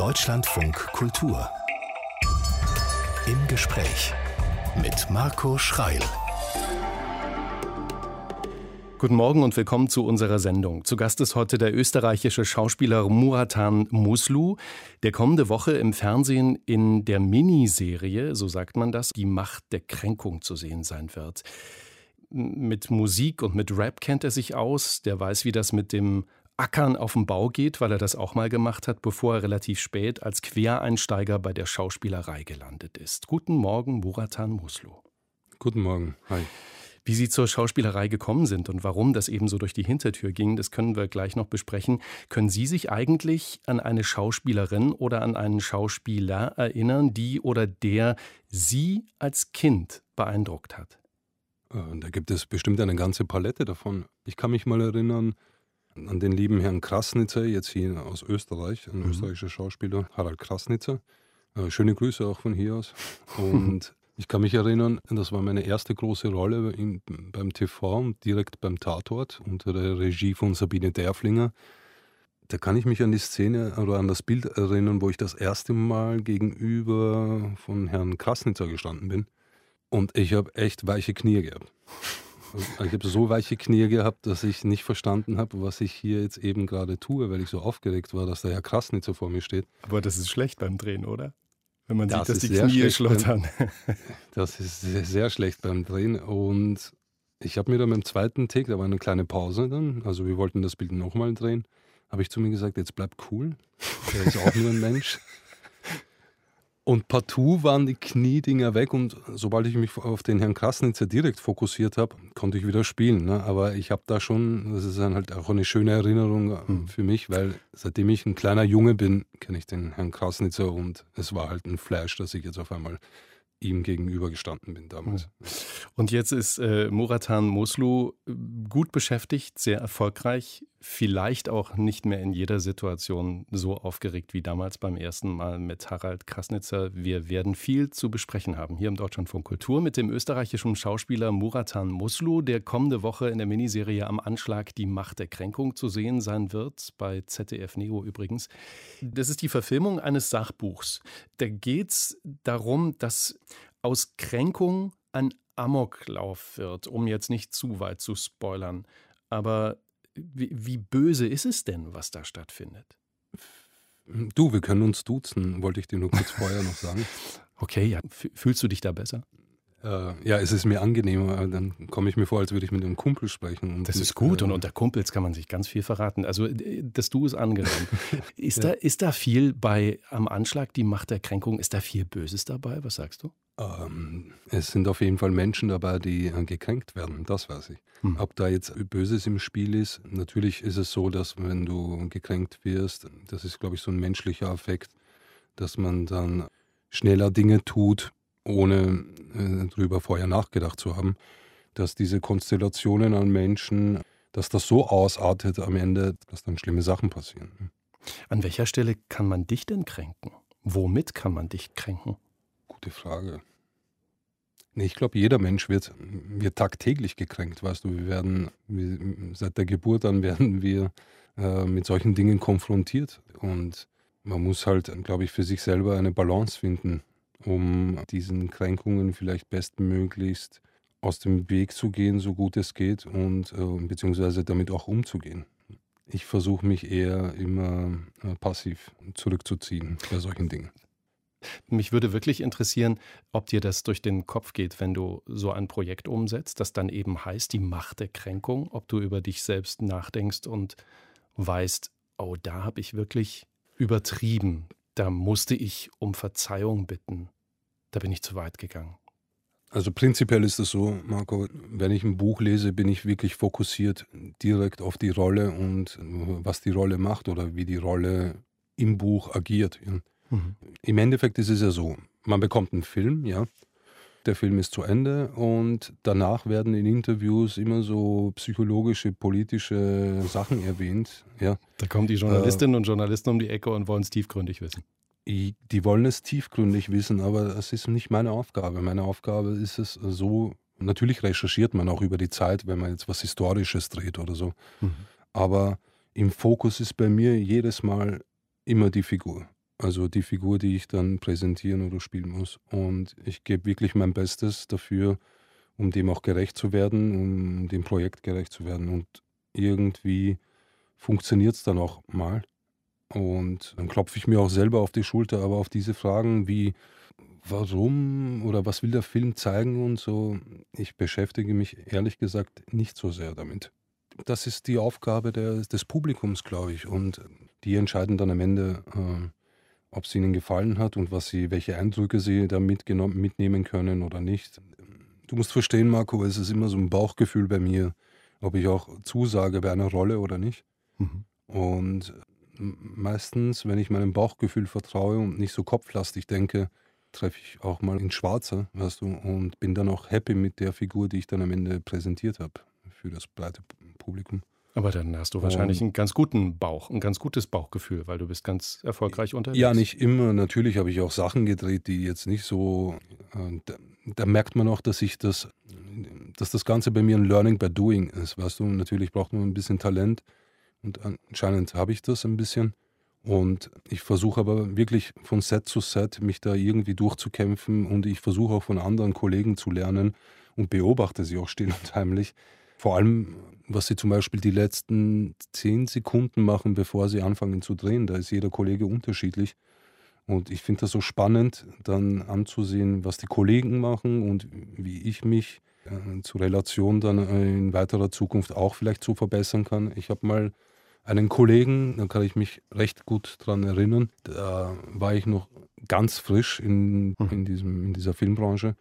Deutschlandfunk Kultur. Im Gespräch mit Marco Schreil. Guten Morgen und willkommen zu unserer Sendung. Zu Gast ist heute der österreichische Schauspieler Muratan Muslu, der kommende Woche im Fernsehen in der Miniserie, so sagt man das, Die Macht der Kränkung zu sehen sein wird. Mit Musik und mit Rap kennt er sich aus, der weiß, wie das mit dem Ackern auf dem Bau geht, weil er das auch mal gemacht hat, bevor er relativ spät als Quereinsteiger bei der Schauspielerei gelandet ist. Guten Morgen, Muratan Muslu. Guten Morgen, hi. Wie Sie zur Schauspielerei gekommen sind und warum das eben so durch die Hintertür ging, das können wir gleich noch besprechen. Können Sie sich eigentlich an eine Schauspielerin oder an einen Schauspieler erinnern, die oder der Sie als Kind beeindruckt hat? Äh, da gibt es bestimmt eine ganze Palette davon. Ich kann mich mal erinnern an den lieben Herrn Krasnitzer, jetzt hier aus Österreich, ein mhm. österreichischer Schauspieler, Harald Krasnitzer. Äh, schöne Grüße auch von hier aus. Und Ich kann mich erinnern, das war meine erste große Rolle in, beim TV, direkt beim Tatort unter der Regie von Sabine Derflinger. Da kann ich mich an die Szene oder an das Bild erinnern, wo ich das erste Mal gegenüber von Herrn Krasnitzer gestanden bin. Und ich habe echt weiche Knie gehabt. Ich habe so weiche Knie gehabt, dass ich nicht verstanden habe, was ich hier jetzt eben gerade tue, weil ich so aufgeregt war, dass der Herr Krasnitzer vor mir steht. Aber das ist schlecht beim Drehen, oder? wenn man das sieht, dass die Knie schlottern. Beim, das ist sehr, sehr, schlecht beim Drehen. Und ich habe mir dann beim zweiten Take, da war eine kleine Pause dann, also wir wollten das Bild nochmal drehen, habe ich zu mir gesagt, jetzt bleib cool. Der ist auch nur ein Mensch. Und partout waren die Kniedinger weg und sobald ich mich auf den Herrn Krasnitzer direkt fokussiert habe, konnte ich wieder spielen. Ne? Aber ich habe da schon, das ist dann halt auch eine schöne Erinnerung mhm. für mich, weil seitdem ich ein kleiner Junge bin, kenne ich den Herrn Krasnitzer und es war halt ein Flash, dass ich jetzt auf einmal ihm gegenüber gestanden bin damals. Und jetzt ist äh, Muratan Moslu äh, gut beschäftigt, sehr erfolgreich, vielleicht auch nicht mehr in jeder Situation so aufgeregt wie damals beim ersten Mal mit Harald Krasnitzer. Wir werden viel zu besprechen haben hier im Deutschlandfunk Kultur mit dem österreichischen Schauspieler Muratan Moslu, der kommende Woche in der Miniserie Am Anschlag die Macht der Kränkung zu sehen sein wird, bei ZDF Neo übrigens. Das ist die Verfilmung eines Sachbuchs. Da geht es darum, dass aus Kränkung ein Amoklauf wird, um jetzt nicht zu weit zu spoilern. Aber wie, wie böse ist es denn, was da stattfindet? Du, wir können uns duzen, wollte ich dir nur kurz vorher noch sagen. Okay, ja. Fühlst du dich da besser? Äh, ja, es ist mir angenehmer. Dann komme ich mir vor, als würde ich mit einem Kumpel sprechen. das ist gut. Äh, und unter Kumpels kann man sich ganz viel verraten. Also, das Du ist angenehm. ist, ja. da, ist da viel bei am Anschlag, die Macht der Kränkung, ist da viel Böses dabei? Was sagst du? Ähm, es sind auf jeden Fall Menschen dabei, die äh, gekränkt werden, das weiß ich. Hm. Ob da jetzt Böses im Spiel ist, natürlich ist es so, dass wenn du gekränkt wirst, das ist, glaube ich, so ein menschlicher Affekt, dass man dann schneller Dinge tut, ohne äh, darüber vorher nachgedacht zu haben, dass diese Konstellationen an Menschen, dass das so ausartet am Ende, dass dann schlimme Sachen passieren. An welcher Stelle kann man dich denn kränken? Womit kann man dich kränken? Gute Frage. Ich glaube, jeder Mensch wird, wird tagtäglich gekränkt, weißt du. Wir werden, wir, seit der Geburt an werden wir äh, mit solchen Dingen konfrontiert. Und man muss halt, glaube ich, für sich selber eine Balance finden, um diesen Kränkungen vielleicht bestmöglichst aus dem Weg zu gehen, so gut es geht, und äh, beziehungsweise damit auch umzugehen. Ich versuche mich eher immer äh, passiv zurückzuziehen bei solchen Dingen. Mich würde wirklich interessieren, ob dir das durch den Kopf geht, wenn du so ein Projekt umsetzt, das dann eben heißt, die Macht der Kränkung, ob du über dich selbst nachdenkst und weißt, oh, da habe ich wirklich übertrieben, da musste ich um Verzeihung bitten, da bin ich zu weit gegangen. Also prinzipiell ist es so, Marco, wenn ich ein Buch lese, bin ich wirklich fokussiert direkt auf die Rolle und was die Rolle macht oder wie die Rolle im Buch agiert. Mhm. Im Endeffekt ist es ja so, man bekommt einen Film, ja, der Film ist zu Ende und danach werden in Interviews immer so psychologische, politische Sachen erwähnt. Ja. Da kommen die Journalistinnen äh, und Journalisten um die Ecke und wollen es tiefgründig wissen. Die wollen es tiefgründig wissen, aber es ist nicht meine Aufgabe. Meine Aufgabe ist es so, natürlich recherchiert man auch über die Zeit, wenn man jetzt was Historisches dreht oder so. Mhm. Aber im Fokus ist bei mir jedes Mal immer die Figur. Also die Figur, die ich dann präsentieren oder spielen muss. Und ich gebe wirklich mein Bestes dafür, um dem auch gerecht zu werden, um dem Projekt gerecht zu werden. Und irgendwie funktioniert es dann auch mal. Und dann klopfe ich mir auch selber auf die Schulter, aber auf diese Fragen wie warum oder was will der Film zeigen und so, ich beschäftige mich ehrlich gesagt nicht so sehr damit. Das ist die Aufgabe der, des Publikums, glaube ich. Und die entscheiden dann am Ende, äh, ob es ihnen gefallen hat und was sie, welche Eindrücke sie da mitnehmen können oder nicht. Du musst verstehen, Marco, es ist immer so ein Bauchgefühl bei mir, ob ich auch zusage bei einer Rolle oder nicht. Mhm. Und meistens, wenn ich meinem Bauchgefühl vertraue und nicht so kopflastig denke, treffe ich auch mal in Schwarze, weißt du, und bin dann auch happy mit der Figur, die ich dann am Ende präsentiert habe für das breite Publikum. Aber dann hast du wahrscheinlich einen ganz guten Bauch, ein ganz gutes Bauchgefühl, weil du bist ganz erfolgreich unterwegs. Ja, nicht immer. Natürlich habe ich auch Sachen gedreht, die jetzt nicht so. Äh, da, da, merkt man auch, dass ich das, dass das Ganze bei mir ein Learning by Doing ist. Weißt du, natürlich braucht man ein bisschen Talent und anscheinend habe ich das ein bisschen. Und ich versuche aber wirklich von Set zu Set mich da irgendwie durchzukämpfen und ich versuche auch von anderen Kollegen zu lernen und beobachte sie auch still und heimlich. Vor allem, was sie zum Beispiel die letzten zehn Sekunden machen, bevor sie anfangen zu drehen. Da ist jeder Kollege unterschiedlich. Und ich finde das so spannend, dann anzusehen, was die Kollegen machen und wie ich mich äh, zur Relation dann in weiterer Zukunft auch vielleicht so verbessern kann. Ich habe mal einen Kollegen, da kann ich mich recht gut dran erinnern, da war ich noch ganz frisch in, mhm. in, diesem, in dieser Filmbranche.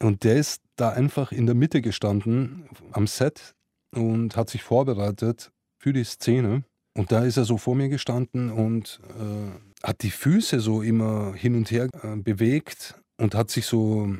Und der ist da einfach in der Mitte gestanden am Set und hat sich vorbereitet für die Szene. Und da ist er so vor mir gestanden und äh, hat die Füße so immer hin und her äh, bewegt und hat sich so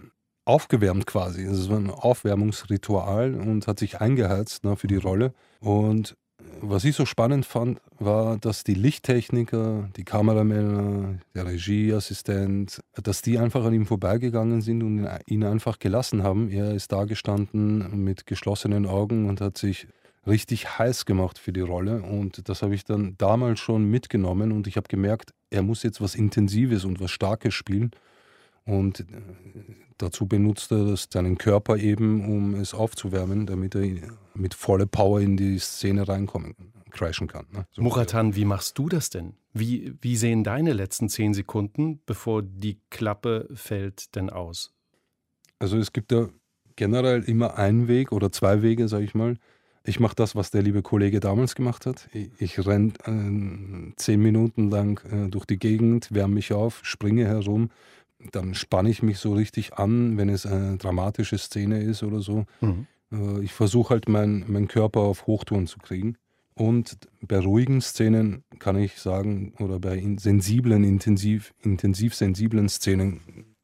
aufgewärmt quasi. Das war ein Aufwärmungsritual und hat sich eingeheizt ne, für die Rolle. Und was ich so spannend fand, war, dass die Lichttechniker, die Kameramänner, der Regieassistent, dass die einfach an ihm vorbeigegangen sind und ihn einfach gelassen haben. Er ist da gestanden mit geschlossenen Augen und hat sich richtig heiß gemacht für die Rolle. Und das habe ich dann damals schon mitgenommen und ich habe gemerkt, er muss jetzt was Intensives und was Starkes spielen. Und dazu benutzt er seinen Körper eben, um es aufzuwärmen, damit er mit voller Power in die Szene reinkommen, crashen kann. Ne? So Muratan, wie machst du das denn? Wie, wie sehen deine letzten zehn Sekunden, bevor die Klappe fällt, denn aus? Also es gibt ja generell immer einen Weg oder zwei Wege, sage ich mal. Ich mache das, was der liebe Kollege damals gemacht hat. Ich, ich renne äh, zehn Minuten lang äh, durch die Gegend, wärme mich auf, springe herum, dann spanne ich mich so richtig an, wenn es eine dramatische Szene ist oder so. Mhm. Äh, ich versuche halt meinen mein Körper auf Hochtouren zu kriegen. Und bei ruhigen Szenen kann ich sagen, oder bei sensiblen, intensiv, intensiv sensiblen Szenen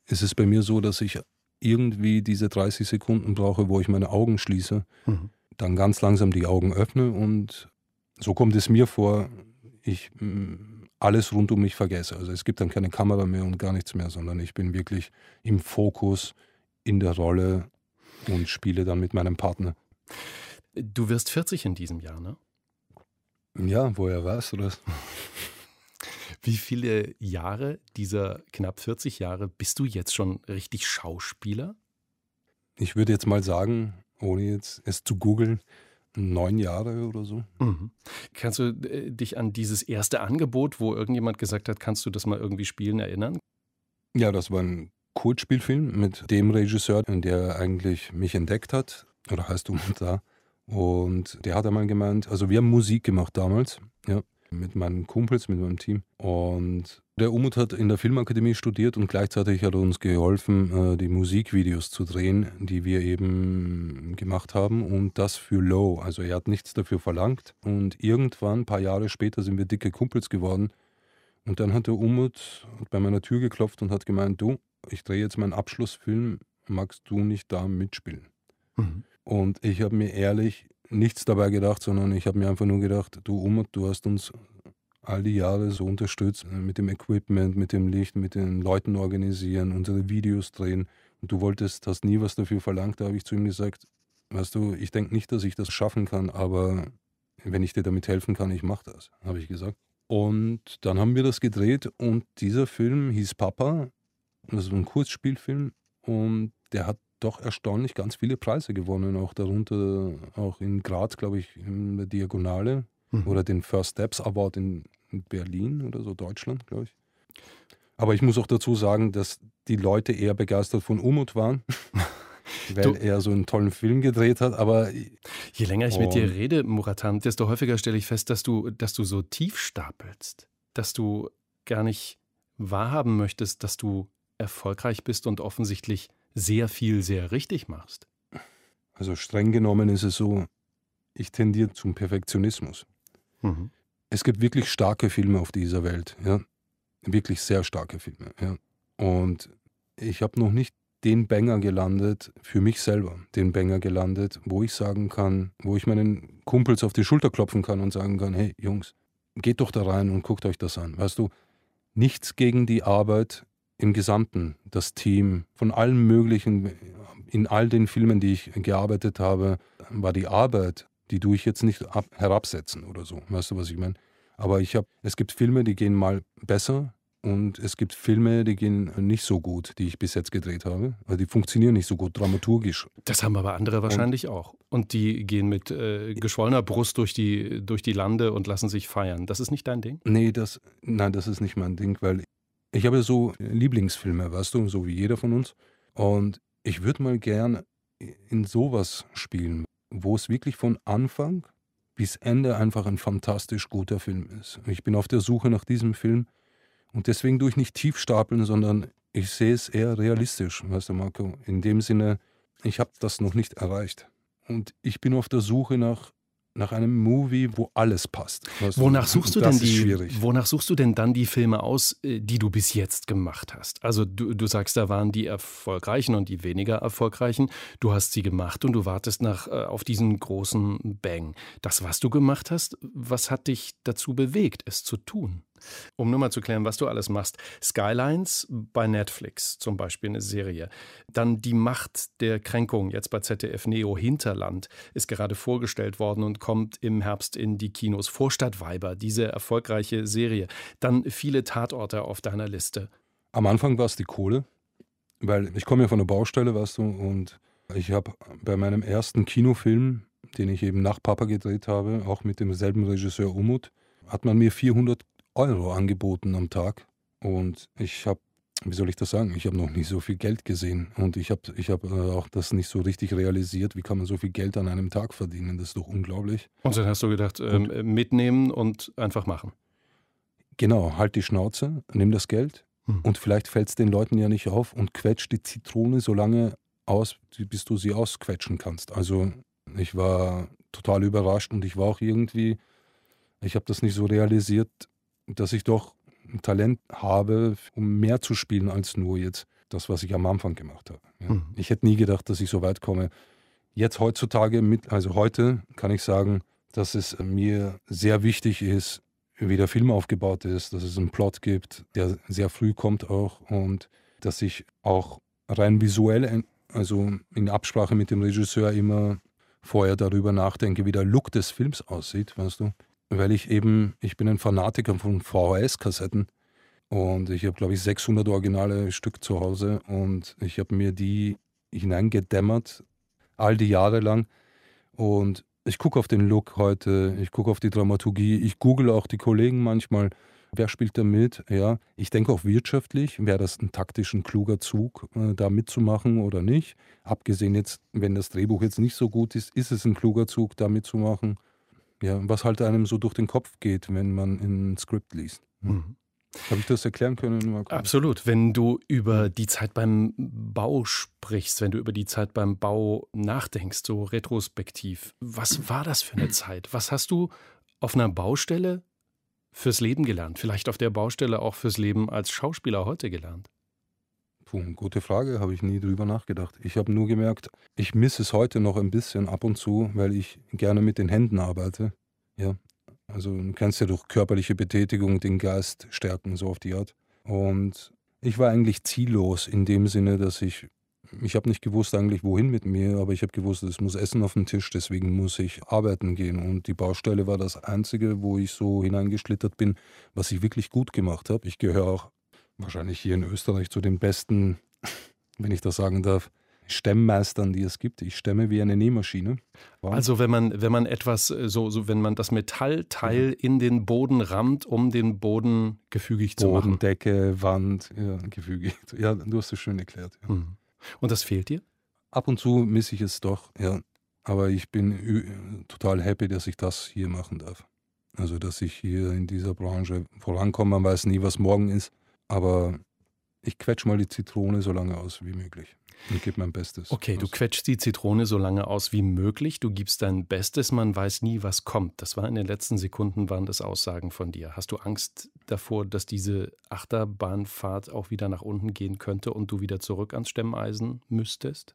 ist es bei mir so, dass ich irgendwie diese 30 Sekunden brauche, wo ich meine Augen schließe, mhm. dann ganz langsam die Augen öffne und so kommt es mir vor, ich alles rund um mich vergesse. Also es gibt dann keine Kamera mehr und gar nichts mehr, sondern ich bin wirklich im Fokus, in der Rolle und spiele dann mit meinem Partner. Du wirst 40 in diesem Jahr, ne? Ja, woher weißt du das? Wie viele Jahre dieser knapp 40 Jahre bist du jetzt schon richtig Schauspieler? Ich würde jetzt mal sagen, ohne jetzt es zu googeln, neun Jahre oder so. Mhm. Kannst du äh, dich an dieses erste Angebot, wo irgendjemand gesagt hat, kannst du das mal irgendwie spielen, erinnern? Ja, das war ein Kurzspielfilm mit dem Regisseur, der eigentlich mich entdeckt hat. Oder heißt du da? Und der hat einmal gemeint, also wir haben Musik gemacht damals, ja, mit meinen Kumpels, mit meinem Team. Und der Umut hat in der Filmakademie studiert und gleichzeitig hat er uns geholfen, äh, die Musikvideos zu drehen, die wir eben gemacht haben und das für Low. Also er hat nichts dafür verlangt und irgendwann, ein paar Jahre später, sind wir dicke Kumpels geworden. Und dann hat der Umut bei meiner Tür geklopft und hat gemeint, du, ich drehe jetzt meinen Abschlussfilm, magst du nicht da mitspielen? Mhm. Und ich habe mir ehrlich nichts dabei gedacht, sondern ich habe mir einfach nur gedacht, du Umut, du hast uns all die Jahre so unterstützt äh, mit dem Equipment, mit dem Licht, mit den Leuten organisieren, unsere Videos drehen. Und du wolltest, hast nie was dafür verlangt. Da habe ich zu ihm gesagt, weißt du, ich denke nicht, dass ich das schaffen kann, aber wenn ich dir damit helfen kann, ich mache das, habe ich gesagt. Und dann haben wir das gedreht und dieser Film hieß Papa. Das ist ein Kurzspielfilm und der hat doch erstaunlich ganz viele Preise gewonnen, auch darunter auch in Graz, glaube ich, in der Diagonale mhm. oder den First Steps Award in Berlin oder so, Deutschland, glaube ich. Aber ich muss auch dazu sagen, dass die Leute eher begeistert von Umut waren. weil du, er so einen tollen Film gedreht hat. Aber je länger ich mit dir rede, Muratan, desto häufiger stelle ich fest, dass du, dass du so tief stapelst, dass du gar nicht wahrhaben möchtest, dass du erfolgreich bist und offensichtlich sehr viel sehr richtig machst. Also streng genommen ist es so, ich tendiere zum Perfektionismus. Mhm. Es gibt wirklich starke Filme auf dieser Welt, ja. Wirklich sehr starke Filme, ja. Und ich habe noch nicht den Banger gelandet, für mich selber, den Banger gelandet, wo ich sagen kann, wo ich meinen Kumpels auf die Schulter klopfen kann und sagen kann, hey Jungs, geht doch da rein und guckt euch das an. Weißt du, nichts gegen die Arbeit im Gesamten, das Team, von allen möglichen, in all den Filmen, die ich gearbeitet habe, war die Arbeit, die tue ich jetzt nicht ab, herabsetzen oder so. Weißt du, was ich meine? Aber ich habe, es gibt Filme, die gehen mal besser, und es gibt Filme, die gehen nicht so gut, die ich bis jetzt gedreht habe. Also die funktionieren nicht so gut dramaturgisch. Das haben aber andere wahrscheinlich und, auch. Und die gehen mit äh, geschwollener Brust durch die, durch die Lande und lassen sich feiern. Das ist nicht dein Ding? Nee, das, nein, das ist nicht mein Ding, weil ich habe so Lieblingsfilme, weißt du, so wie jeder von uns. Und ich würde mal gern in sowas spielen, wo es wirklich von Anfang bis Ende einfach ein fantastisch guter Film ist. Ich bin auf der Suche nach diesem Film und deswegen tue ich nicht tief stapeln, sondern ich sehe es eher realistisch, weißt du, Marco. In dem Sinne, ich habe das noch nicht erreicht. Und ich bin auf der Suche nach, nach einem Movie, wo alles passt. Wonach suchst du denn die, wonach suchst du denn dann die Filme aus, äh, die du bis jetzt gemacht hast? Also du, du sagst, da waren die erfolgreichen und die weniger erfolgreichen. Du hast sie gemacht und du wartest nach, äh, auf diesen großen Bang. Das, was du gemacht hast, was hat dich dazu bewegt, es zu tun? Um nur mal zu klären, was du alles machst. Skylines bei Netflix zum Beispiel eine Serie. Dann Die Macht der Kränkung, jetzt bei ZDF Neo Hinterland, ist gerade vorgestellt worden und kommt im Herbst in die Kinos. Vorstadtweiber, diese erfolgreiche Serie. Dann viele Tatorte auf deiner Liste. Am Anfang war es die Kohle, weil ich komme ja von der Baustelle, weißt du, und ich habe bei meinem ersten Kinofilm, den ich eben nach Papa gedreht habe, auch mit demselben Regisseur Umut, hat man mir 400 Euro angeboten am Tag. Und ich habe, wie soll ich das sagen, ich habe noch nie so viel Geld gesehen. Und ich habe ich hab, äh, auch das nicht so richtig realisiert. Wie kann man so viel Geld an einem Tag verdienen? Das ist doch unglaublich. Und dann hast du gedacht, ähm, mitnehmen und einfach machen. Genau, halt die Schnauze, nimm das Geld. Hm. Und vielleicht fällt es den Leuten ja nicht auf und quetscht die Zitrone so lange aus, bis du sie ausquetschen kannst. Also ich war total überrascht und ich war auch irgendwie, ich habe das nicht so realisiert, dass ich doch ein Talent habe, um mehr zu spielen als nur jetzt das, was ich am Anfang gemacht habe. Ja. Mhm. Ich hätte nie gedacht, dass ich so weit komme. Jetzt heutzutage, mit, also heute kann ich sagen, dass es mir sehr wichtig ist, wie der Film aufgebaut ist, dass es einen Plot gibt, der sehr früh kommt auch und dass ich auch rein visuell, also in Absprache mit dem Regisseur immer vorher darüber nachdenke, wie der Look des Films aussieht, weißt du weil ich eben, ich bin ein Fanatiker von VHS-Kassetten und ich habe, glaube ich, 600 originale Stück zu Hause und ich habe mir die hineingedämmert, all die Jahre lang und ich gucke auf den Look heute, ich gucke auf die Dramaturgie, ich google auch die Kollegen manchmal, wer spielt da mit, ja. Ich denke auch wirtschaftlich, wäre das ein taktisch ein kluger Zug, äh, da mitzumachen oder nicht. Abgesehen jetzt, wenn das Drehbuch jetzt nicht so gut ist, ist es ein kluger Zug, da mitzumachen ja, was halt einem so durch den Kopf geht, wenn man ein Skript liest. Mhm. Habe ich das erklären können? Absolut. Wenn du über die Zeit beim Bau sprichst, wenn du über die Zeit beim Bau nachdenkst, so retrospektiv, was war das für eine Zeit? Was hast du auf einer Baustelle fürs Leben gelernt? Vielleicht auf der Baustelle auch fürs Leben als Schauspieler heute gelernt? Puh, gute Frage, habe ich nie drüber nachgedacht. Ich habe nur gemerkt, ich misse es heute noch ein bisschen ab und zu, weil ich gerne mit den Händen arbeite. Ja, also du kannst ja durch körperliche Betätigung den Geist stärken, so auf die Art. Und ich war eigentlich ziellos in dem Sinne, dass ich ich habe nicht gewusst eigentlich, wohin mit mir, aber ich habe gewusst, es muss Essen auf den Tisch, deswegen muss ich arbeiten gehen. Und die Baustelle war das Einzige, wo ich so hineingeschlittert bin, was ich wirklich gut gemacht habe. Ich gehöre auch wahrscheinlich hier in Österreich zu den besten, wenn ich das sagen darf, Stemmmeistern, die es gibt. Ich stemme wie eine Nähmaschine. Wow. Also wenn man, wenn man etwas, äh, so, so wenn man das Metallteil mhm. in den Boden rammt, um den Boden gefügig Boden, zu machen. Decke, Wand, ja, gefügig. Ja, du hast es schön erklärt. Ja. Mhm. Und das fehlt dir? Ab und zu misse ich es doch, ja. Aber ich bin total happy, dass ich das hier machen darf. Also, dass ich hier in dieser Branche vorankomme. Man weiß nie, was morgen ist. Aber ich quetsche mal die Zitrone so lange aus wie möglich und gebe mein Bestes. Okay, du quetschst die Zitrone so lange aus wie möglich. Du gibst dein Bestes. Man weiß nie, was kommt. Das war in den letzten Sekunden, waren das Aussagen von dir. Hast du Angst davor, dass diese Achterbahnfahrt auch wieder nach unten gehen könnte und du wieder zurück ans Stemmeisen müsstest?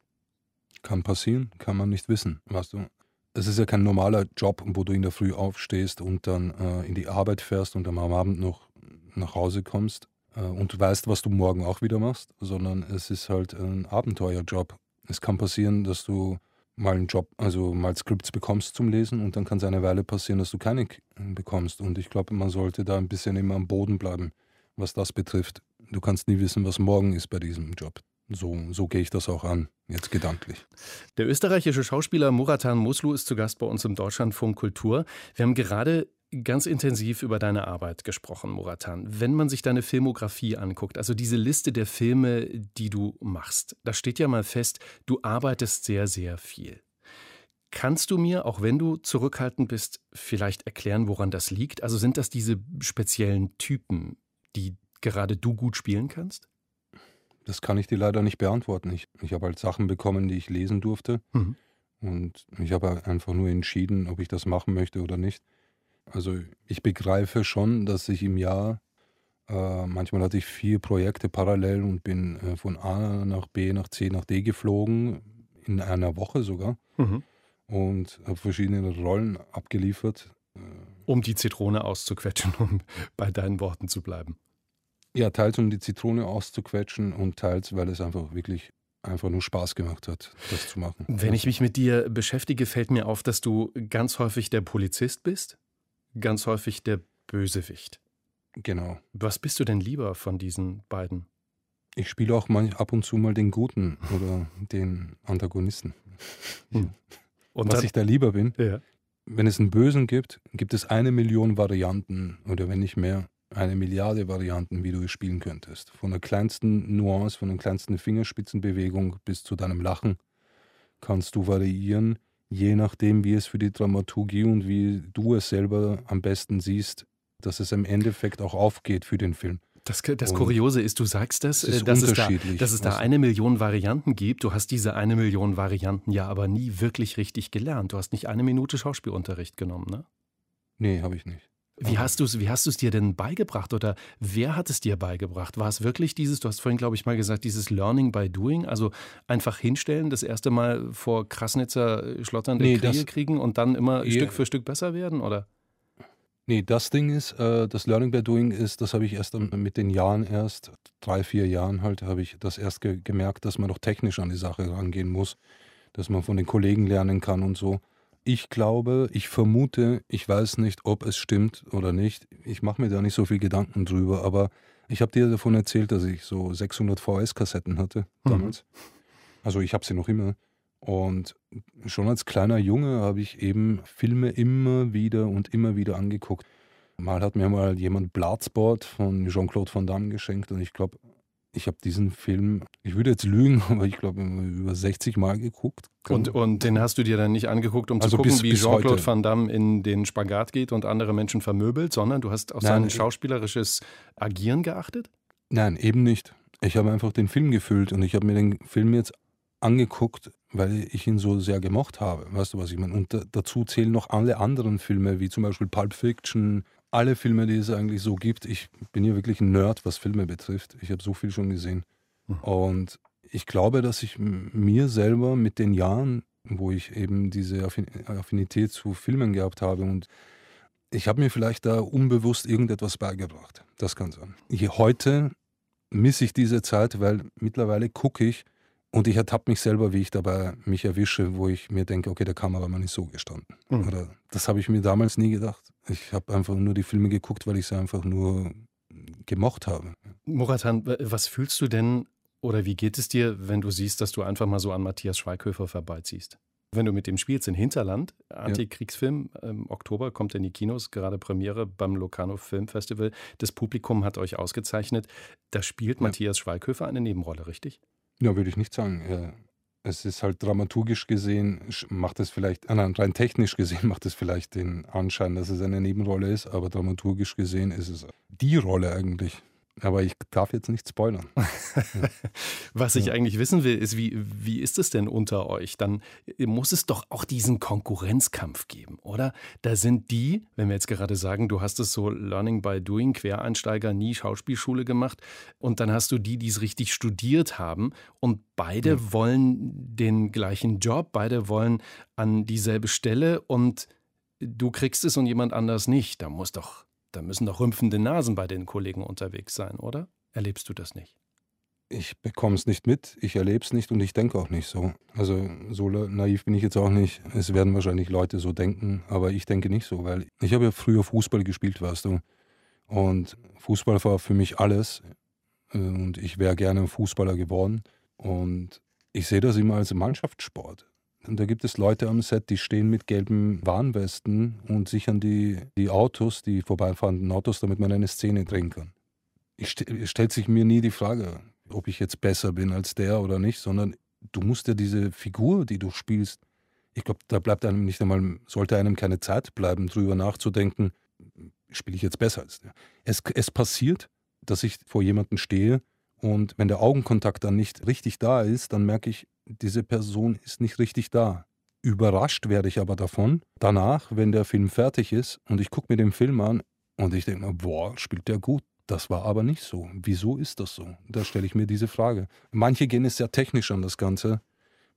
Kann passieren, kann man nicht wissen. Weißt du, es ist ja kein normaler Job, wo du in der Früh aufstehst und dann äh, in die Arbeit fährst und am Abend noch nach Hause kommst und du weißt, was du morgen auch wieder machst, sondern es ist halt ein Abenteuerjob. Es kann passieren, dass du mal einen Job, also mal Skripts bekommst zum Lesen und dann kann es eine Weile passieren, dass du keine bekommst. Und ich glaube, man sollte da ein bisschen immer am Boden bleiben, was das betrifft. Du kannst nie wissen, was morgen ist bei diesem Job. So, so gehe ich das auch an, jetzt gedanklich. Der österreichische Schauspieler Muratan Muslu ist zu Gast bei uns im Deutschlandfunk Kultur. Wir haben gerade ganz intensiv über deine Arbeit gesprochen, Muratan. Wenn man sich deine Filmografie anguckt, also diese Liste der Filme, die du machst, da steht ja mal fest, du arbeitest sehr, sehr viel. Kannst du mir, auch wenn du zurückhaltend bist, vielleicht erklären, woran das liegt? Also sind das diese speziellen Typen, die gerade du gut spielen kannst? Das kann ich dir leider nicht beantworten. Ich, ich habe halt Sachen bekommen, die ich lesen durfte. Mhm. Und ich habe einfach nur entschieden, ob ich das machen möchte oder nicht. Also ich begreife schon, dass ich im Jahr, äh, manchmal hatte ich vier Projekte parallel und bin äh, von A nach B nach C nach D geflogen, in einer Woche sogar. Mhm. Und habe verschiedene Rollen abgeliefert. Äh, um die Zitrone auszuquetschen, um bei deinen Worten zu bleiben. Ja, teils um die Zitrone auszuquetschen und teils, weil es einfach wirklich einfach nur Spaß gemacht hat, das zu machen. Wenn ich mich mit dir beschäftige, fällt mir auf, dass du ganz häufig der Polizist bist ganz häufig der Bösewicht. Genau. Was bist du denn lieber von diesen beiden? Ich spiele auch mal ab und zu mal den Guten oder den Antagonisten. Hm. Und Was dann, ich da lieber bin, ja. wenn es einen Bösen gibt, gibt es eine Million Varianten oder wenn nicht mehr, eine Milliarde Varianten, wie du es spielen könntest. Von der kleinsten Nuance, von der kleinsten Fingerspitzenbewegung bis zu deinem Lachen kannst du variieren je nachdem, wie es für die Dramaturgie und wie du es selber am besten siehst, dass es im Endeffekt auch aufgeht für den Film. Das, das Kuriose ist, du sagst das, das dass, es da, dass es da eine Million Varianten gibt. Du hast diese eine Million Varianten ja aber nie wirklich richtig gelernt. Du hast nicht eine Minute Schauspielunterricht genommen, ne? Nee, habe ich nicht. Wie hast du es, wie hast du es dir denn beigebracht oder wer hat es dir beigebracht? War es wirklich dieses, du hast vorhin, glaube ich, mal gesagt, dieses Learning by Doing, also einfach hinstellen, das erste Mal vor Krasnitzer äh, schlotternde nee, Kriege kriegen und dann immer yeah. Stück für Stück besser werden, oder? Nee, das Ding ist, äh, das Learning by Doing ist, das habe ich erst mit den Jahren erst, drei, vier Jahren halt, habe ich das erst ge gemerkt, dass man doch technisch an die Sache rangehen muss, dass man von den Kollegen lernen kann und so. Ich glaube, ich vermute, ich weiß nicht, ob es stimmt oder nicht. Ich mache mir da nicht so viel Gedanken drüber, aber ich habe dir davon erzählt, dass ich so 600 VS-Kassetten hatte mhm. damals. Mhm. Also ich habe sie noch immer. Und schon als kleiner Junge habe ich eben Filme immer wieder und immer wieder angeguckt. Mal hat mir mal jemand Bloodsport von Jean-Claude Van Damme geschenkt und ich glaube, ich habe diesen Film, ich würde jetzt lügen, aber ich glaube, über 60 Mal geguckt. Und, und den hast du dir dann nicht angeguckt, um also zu gucken, bis, wie Jean-Claude Van Damme in den Spagat geht und andere Menschen vermöbelt, sondern du hast auf Nein, sein schauspielerisches Agieren geachtet? Nein, eben nicht. Ich habe einfach den Film gefüllt und ich habe mir den Film jetzt angeguckt, weil ich ihn so sehr gemocht habe. Weißt du, was ich meine? Und dazu zählen noch alle anderen Filme, wie zum Beispiel Pulp Fiction, alle Filme, die es eigentlich so gibt. Ich bin hier wirklich ein Nerd, was Filme betrifft. Ich habe so viel schon gesehen. Mhm. Und ich glaube, dass ich mir selber mit den Jahren, wo ich eben diese Affinität zu Filmen gehabt habe und ich habe mir vielleicht da unbewusst irgendetwas beigebracht. Das kann sein. Hier heute misse ich diese Zeit, weil mittlerweile gucke ich Und ich ertappe mich selber, wie ich dabei mich erwische, wo ich mir denke, okay, der Kamera mal nicht so gestanden. Mhm. Oder das habe ich mir damals nie gedacht. Ich habe einfach nur die Filme geguckt, weil ich sie einfach nur gemocht habe. Muratan, was fühlst du denn oder wie geht es dir, wenn du siehst, dass du einfach mal so an Matthias Schweighöfer vorbeiziehst? Wenn du mit dem spielst in Hinterland, Antikriegsfilm, im Oktober kommt in die Kinos, gerade Premiere beim Locarno Filmfestival. Das Publikum hat euch ausgezeichnet. Da spielt ja. Matthias Schweighöfer eine Nebenrolle, richtig? Ja, würde ich nicht sagen. Es ist halt dramaturgisch gesehen, macht es vielleicht, äh, nein, rein technisch gesehen macht es vielleicht den Anschein, dass es eine Nebenrolle ist, aber dramaturgisch gesehen ist es die Rolle eigentlich. Aber ich darf jetzt nicht spoilern. Was ich eigentlich wissen will, ist, wie, wie ist es denn unter euch? Dann muss es doch auch diesen Konkurrenzkampf geben, oder? Da sind die, wenn wir jetzt gerade sagen, du hast es so Learning by Doing, Quereinsteiger, nie Schauspielschule gemacht, und dann hast du die, die es richtig studiert haben, und beide mhm. wollen den gleichen Job, beide wollen an dieselbe Stelle, und du kriegst es und jemand anders nicht. Da muss doch da müssen doch rümpfende Nasen bei den Kollegen unterwegs sein, oder? Erlebst du das nicht? Ich bekomme es nicht mit, ich erlebe es nicht und ich denke auch nicht so. Also so naiv bin ich jetzt auch nicht. Es werden wahrscheinlich Leute so denken, aber ich denke nicht so, weil ich habe ja früher Fußball gespielt, weißt du. Und Fußball war für mich alles und ich wäre gerne Fußballer geworden. Und ich sehe das immer als Mannschaftssport. Und da gibt es Leute am Set, die stehen mit gelben Warnwesten und sichern die, die Autos, die vorbeifahrenden Autos, damit man eine Szene drehen kann. Ich st stellt sich mir nie die Frage, ob ich jetzt besser bin als der oder nicht, sondern du musst ja diese Figur, die du spielst, ich glaube, da bleibt einem nicht einmal, sollte einem keine Zeit bleiben, drüber nachzudenken, spiele ich jetzt besser als der. Es, es passiert, dass ich vor jemandem stehe und wenn der Augenkontakt dann nicht richtig da ist, dann merke ich, diese Person ist nicht richtig da. Überrascht werde ich aber davon, danach, wenn der Film fertig ist und ich gucke mir den Film an und ich denke boah, spielt der gut. Das war aber nicht so. Wieso ist das so? Da stelle ich mir diese Frage. Manche gehen es sehr technisch an das Ganze.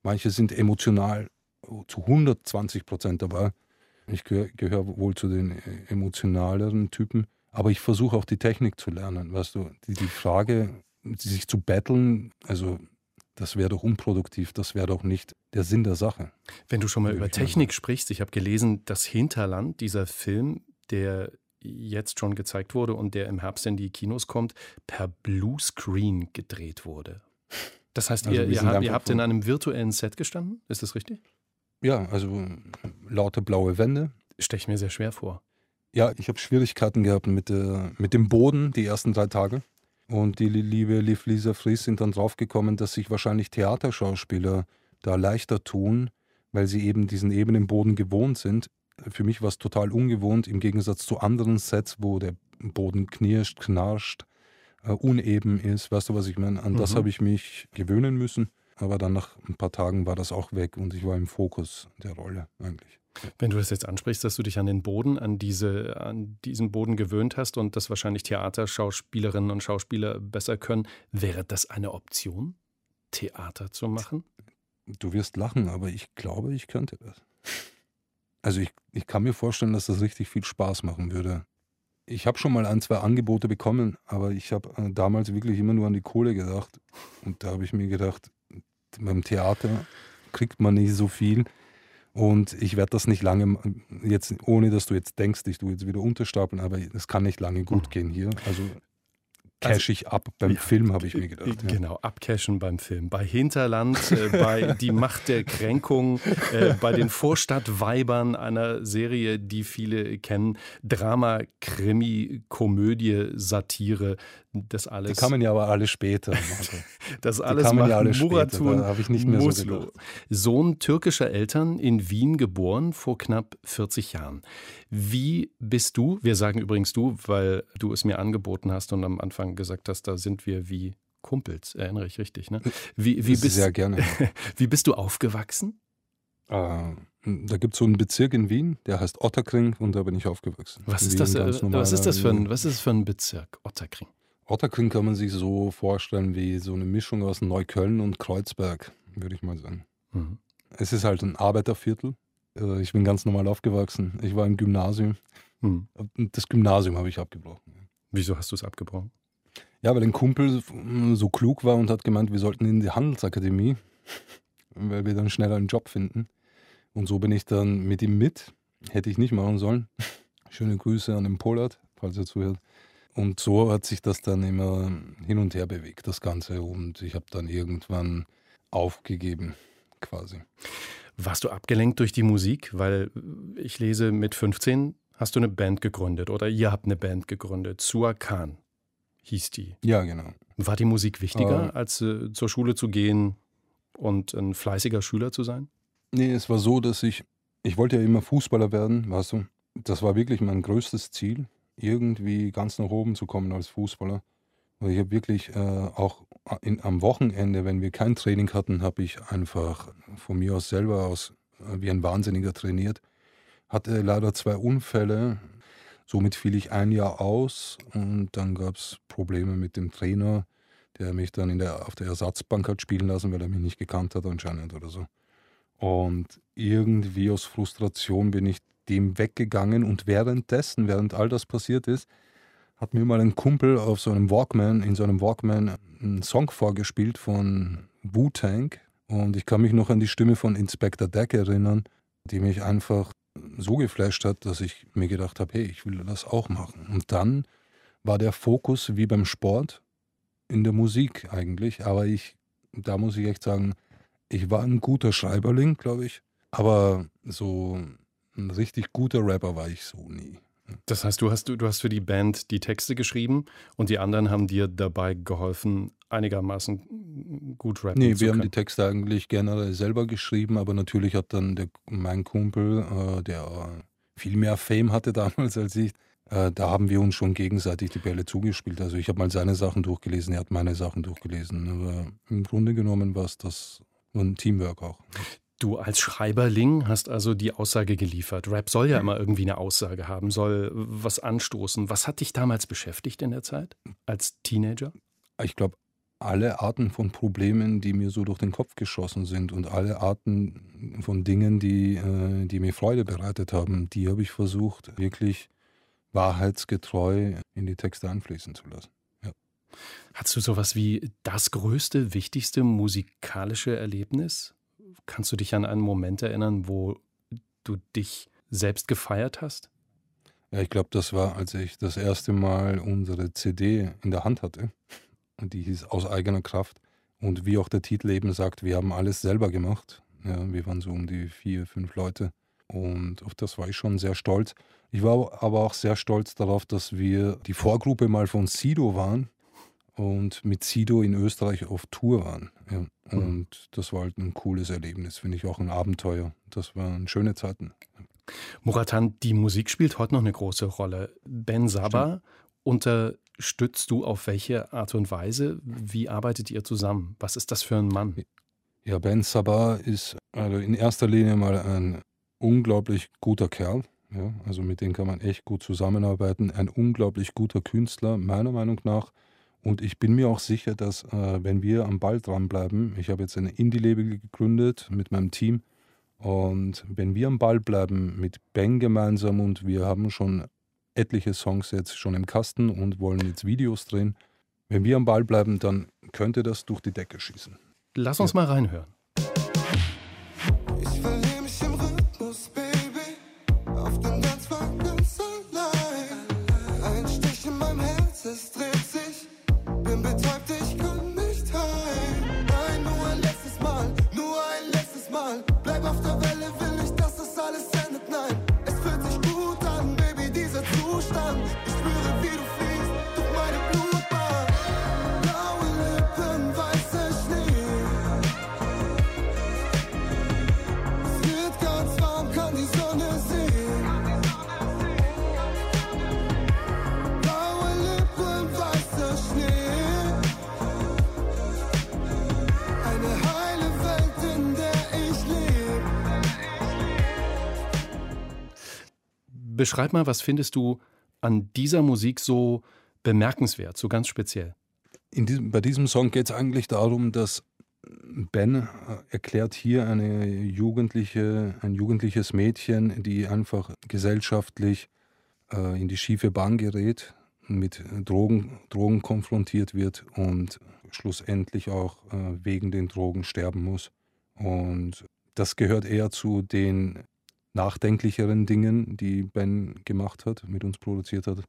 Manche sind emotional zu 120 Prozent dabei. Ich gehöre gehör wohl zu den äh, emotionaleren Typen. Aber ich versuche auch die Technik zu lernen. Weißt du, die, die Frage, sich zu betteln, also das wäre doch unproduktiv, das wäre doch nicht der Sinn der Sache. Wenn du schon mal über Technik sprichst, ich habe gelesen, das Hinterland, dieser Film, der jetzt schon gezeigt wurde und der im Herbst in die Kinos kommt, per Bluescreen gedreht wurde. Das heißt, also ihr, ihr, habt, ihr habt in einem virtuellen Set gestanden, ist das richtig? Ja, also lauter blaue Wände. Stelle ich mir sehr schwer vor. Ja, ich habe Schwierigkeiten gehabt mit, äh, mit dem Boden die ersten drei Tage. Und die liebe Liv Lisa Fries sind dann draufgekommen, dass sich wahrscheinlich Theaterschauspieler da leichter tun, weil sie eben diesen ebenen Boden gewohnt sind. Für mich war es total ungewohnt, im Gegensatz zu anderen Sets, wo der Boden knirscht, knarscht, äh, uneben ist. Weißt du, was ich meine? An mhm. das habe ich mich gewöhnen müssen. Aber dann nach ein paar Tagen war das auch weg und ich war im Fokus der Rolle eigentlich. Wenn du das jetzt ansprichst, dass du dich an den Boden, an, diese, an diesen Boden gewöhnt hast und das wahrscheinlich Theaterschauspielerinnen und Schauspieler besser können, wäre das eine Option, Theater zu machen? Du wirst lachen, aber ich glaube, ich könnte das. Also ich, ich kann mir vorstellen, dass das richtig viel Spaß machen würde. Ich habe schon mal ein, zwei Angebote bekommen, aber ich habe äh, damals wirklich immer nur an die Kohle gedacht. Und da habe ich mir gedacht, beim Theater kriegt man nicht so viel. Und ich werde das nicht lange, jetzt ohne dass du jetzt denkst, ich tue jetzt wieder unterstapeln, aber es kann nicht lange gut gehen hier. Also cash also, ich ab beim ja, Film, habe ich mir gedacht. Ja. Genau, abcashen beim Film. Bei Hinterland, äh, bei Die Macht der Kränkung, äh, bei den Vorstadtweibern einer Serie, die viele kennen. Drama, Krimi, Komödie, Satire das alles. Die kamen ja aber alle später. das alles macht ja alle Muratun da ich nicht mehr Muslo. So Sohn türkischer Eltern in Wien geboren vor knapp 40 Jahren. Wie bist du, wir sagen übrigens du, weil du es mir angeboten hast und am Anfang gesagt hast, da sind wir wie Kumpels, erinnere ich richtig, ne? Wie, wie bist, sehr gerne. wie bist du aufgewachsen? Äh, da gibt es so einen Bezirk in Wien, der heißt Otterkring und da bin ich aufgewachsen. Was ist, das, äh, was ist das für ein, was ist das für ein Bezirk, Otterkring? Otterkring kann man sich so vorstellen wie so eine Mischung aus Neukölln und Kreuzberg, würde ich mal sagen. Mhm. Es ist halt ein Arbeiterviertel. Äh, ich bin ganz normal aufgewachsen. Ich war im Gymnasium. Mhm. Das Gymnasium habe ich abgebrochen. Wieso hast du es abgebrochen? Ja, weil ein Kumpel so klug war und hat gemeint, wir sollten in die Handelsakademie, weil wir dann schneller einen Job finden. Und so bin ich dann mit ihm mit. Hätte ich nicht machen sollen. Schöne Grüße an den Pollard, falls er zuhört. Und so hat sich das dann immer hin und her bewegt, das Ganze. Und ich habe dann irgendwann aufgegeben, quasi. Warst du abgelenkt durch die Musik? Weil ich lese, mit 15 hast du eine Band gegründet oder ihr habt eine Band gegründet. Suakan hieß die. Ja, genau. War die Musik wichtiger, äh, als äh, zur Schule zu gehen und ein fleißiger Schüler zu sein? Nee, es war so, dass ich, ich wollte ja immer Fußballer werden, weißt du. Das war wirklich mein größtes Ziel, irgendwie ganz nach oben zu kommen als Fußballer. Und ich habe wirklich äh, auch in, am Wochenende, wenn wir kein Training hatten, habe ich einfach von mir aus selber aus äh, wie ein Wahnsinniger trainiert. Hatte leider zwei Unfälle, somit fiel ich ein Jahr aus und dann gab es Probleme mit dem Trainer, der mich dann der, auf der Ersatzbank hat spielen lassen, weil er mich nicht gekannt hat anscheinend oder so. Und irgendwie aus Frustration bin ich dem weggegangen und währenddessen, während all das passiert ist, hat mir mal ein Kumpel auf so einem Walkman, in so einem Walkman einen Song vorgespielt von Wu-Tang und ich kann mich noch an die Stimme von Inspector Deck erinnern, die mich einfach so geflasht hat, dass ich mir gedacht habe, hey, ich will das auch machen. Und dann war der Fokus wie beim Sport in der Musik eigentlich, aber ich, da muss ich echt sagen, ich war ein guter Schreiberling, glaube ich. Aber so ein richtig guter Rapper war ich so nie. Das heißt, du hast, du hast für die Band die Texte geschrieben und die anderen haben dir dabei geholfen, einigermaßen gut rappen nee, zu wir können. haben die Texte eigentlich generell selber geschrieben, aber natürlich hat dann der, mein Kumpel, äh, der viel mehr Fame hatte damals als ich, äh, da haben wir uns schon gegenseitig die Bälle zugespielt. Also ich habe mal seine Sachen durchgelesen, er hat meine Sachen durchgelesen. Aber im Grunde genommen war es das ein Teamwork auch. Du als Schreiberling hast also die Aussage geliefert. Rap soll ja immer irgendwie eine Aussage haben, soll was anstoßen. Was hat dich damals beschäftigt in der Zeit als Teenager? Ich glaube, alle Arten von Problemen, die mir so durch den Kopf geschossen sind und alle Arten von Dingen, die, äh, die mir Freude bereitet haben, die habe ich versucht, wirklich wahrheitsgetreu in die Texte einfließen zu lassen. Ja. Hattest du sowas wie das größte, wichtigste musikalische Erlebnis? Kannst du dich an einen Moment erinnern, wo du dich selbst gefeiert hast? Ja, ich glaube, das war, als ich das erste Mal unsere CD in der Hand hatte. Und die hieß Aus eigener Kraft. Und wie auch der Titel eben sagt, wir haben alles selber gemacht. Ja, wir waren so um die vier, fünf Leute. Und auf das war ich schon sehr stolz. Ich war aber auch sehr stolz darauf, dass wir die Vorgruppe mal von Sido waren und mit Sido in Österreich auf Tour waren. Ja. Und mhm. das war halt ein cooles Erlebnis, finde ich auch ein Abenteuer. Das waren schöne Zeiten. Muratan, die Musik spielt heute noch eine große Rolle. Ben Saba unterstützt du auf welche Art und Weise? Wie arbeitet ihr zusammen? Was ist das für ein Mann? Ja, Ben Sabah ist also in erster Linie mal ein unglaublich guter Kerl. Ja, also mit dem kann man echt gut zusammenarbeiten. Ein unglaublich guter Künstler, meiner Meinung nach. Und ich bin mir auch sicher, dass äh, wenn wir am Ball dranbleiben, ich habe jetzt eine Indie-Label gegründet mit meinem Team, und wenn wir am Ball bleiben mit Ben gemeinsam und wir haben schon etliche Songs jetzt schon im Kasten und wollen jetzt Videos drehen, wenn wir am Ball bleiben, dann könnte das durch die Decke schießen. Lass uns ja. mal reinhören. the type Beschreib mal, was findest du an dieser Musik so bemerkenswert, so ganz speziell? Diesem, bei diesem Song geht es eigentlich darum, dass Ben äh, erklärt hier eine jugendliche, ein jugendliches Mädchen, die einfach gesellschaftlich äh, in die schiefe Bahn gerät mit Drogen, Drogen konfrontiert wird und schlussendlich auch äh, wegen den Drogen sterben muss. Und das gehört eher zu den nachdenklicheren Dingen, die Ben gemacht hat, mit uns produziert hat.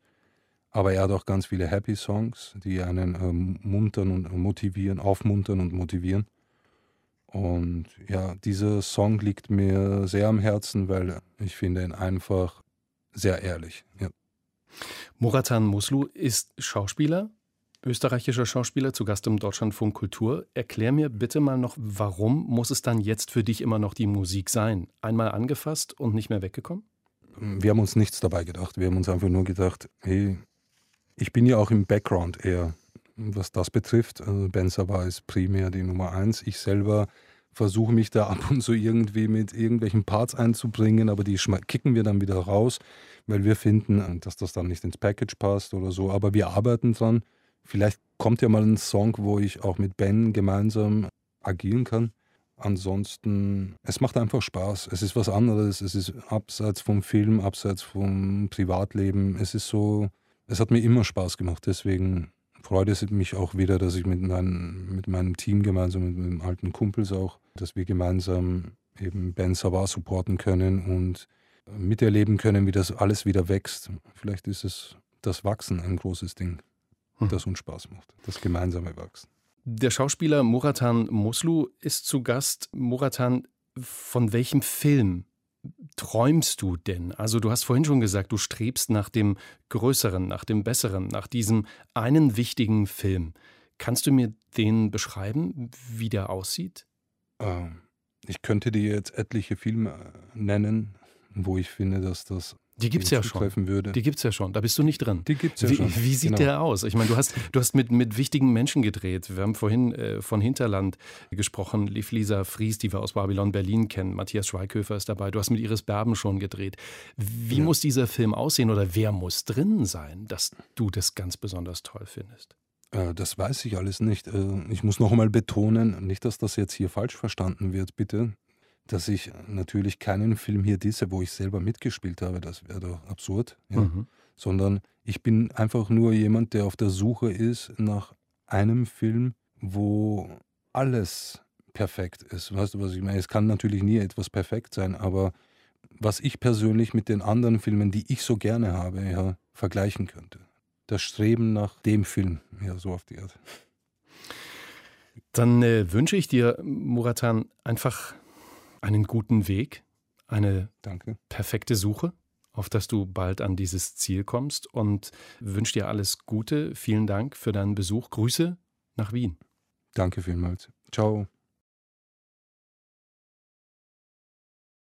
Aber er hat auch ganz viele Happy Songs, die einen ähm, muntern und motivieren, aufmuntern und motivieren. Und ja, dieser Song liegt mir sehr am Herzen, weil ich finde ihn einfach sehr ehrlich. Ja. Muratan Muslu ist Schauspieler, österreichischer Schauspieler, zu Gast im Deutschlandfunk Kultur. Erklär mir bitte mal noch, warum muss es dann jetzt für dich immer noch die Musik sein? Einmal angefasst und nicht mehr weggekommen? Wir haben uns nichts dabei gedacht. Wir haben uns einfach nur gedacht, hey, ich bin ja auch im Background eher was das betrifft. Also ben ist primär die Nummer eins. Ich selber versuche mich da ab und zu irgendwie mit irgendwelchen Parts einzubringen, aber die kicken wir dann wieder raus, weil wir finden, dass das dann nicht ins Package passt oder so. Aber wir arbeiten dran. Vielleicht kommt ja mal ein Song, wo ich auch mit Ben gemeinsam agieren kann. Ansonsten, es macht einfach Spaß. Es ist was anderes. Es ist abseits vom Film, abseits vom Privatleben. Es ist so, es hat mir immer Spaß gemacht. Deswegen freut es mich auch wieder, dass ich mit, mein, mit meinem Team gemeinsam, mit meinen alten Kumpels auch, dass wir gemeinsam eben Ben Savard supporten können und miterleben können, wie das alles wieder wächst. Vielleicht ist es das Wachsen ein großes Ding, hm. das uns Spaß macht, das gemeinsame Wachsen. Der Schauspieler Muratan Muslu ist zu Gast. Muratan, von welchem Film träumst du denn? Also du hast vorhin schon gesagt, du strebst nach dem Größeren, nach dem Besseren, nach diesem einen wichtigen Film. Kannst du mir den beschreiben, wie der aussieht? Ähm, ich könnte dir jetzt etliche Filme nennen, wo ich finde, dass das die gibt es ja schon. Würde. Die gibt es ja schon. Da bist du nicht drin. Die gibt es ja wie, schon. Wie sieht genau. der aus? Ich meine, du hast, du hast mit, mit wichtigen Menschen gedreht. Wir haben vorhin äh, von Hinterland gesprochen. Liv Lisa Fries, die wir aus Babylon Berlin kennen. Matthias Schweighöfer ist dabei. Du hast mit Iris Berben schon gedreht. Wie ja. muss dieser Film aussehen oder wer muss drin sein, dass du das ganz besonders toll findest? Äh, das weiß ich alles nicht. Äh, ich muss noch einmal betonen, nicht, dass das jetzt hier falsch verstanden wird, bitte dass ich natürlich keinen Film hier disse, wo ich selber mitgespielt habe, das wäre doch absurd, ja. mhm. sondern ich bin einfach nur jemand, der auf der Suche ist nach einem Film, wo alles perfekt ist. Weißt du, was ich meine? Es kann natürlich nie etwas perfekt sein, aber was ich persönlich mit den anderen Filmen, die ich so gerne habe, ja, vergleichen könnte. Das Streben nach dem Film, ja, so auf die Art. Dann äh, wünsche ich dir, Muratan, einfach einen guten Weg, eine Danke. perfekte Suche, auf dass du bald an dieses Ziel kommst und wünsche dir alles Gute. Vielen Dank für deinen Besuch. Grüße nach Wien. Danke vielmals. Ciao.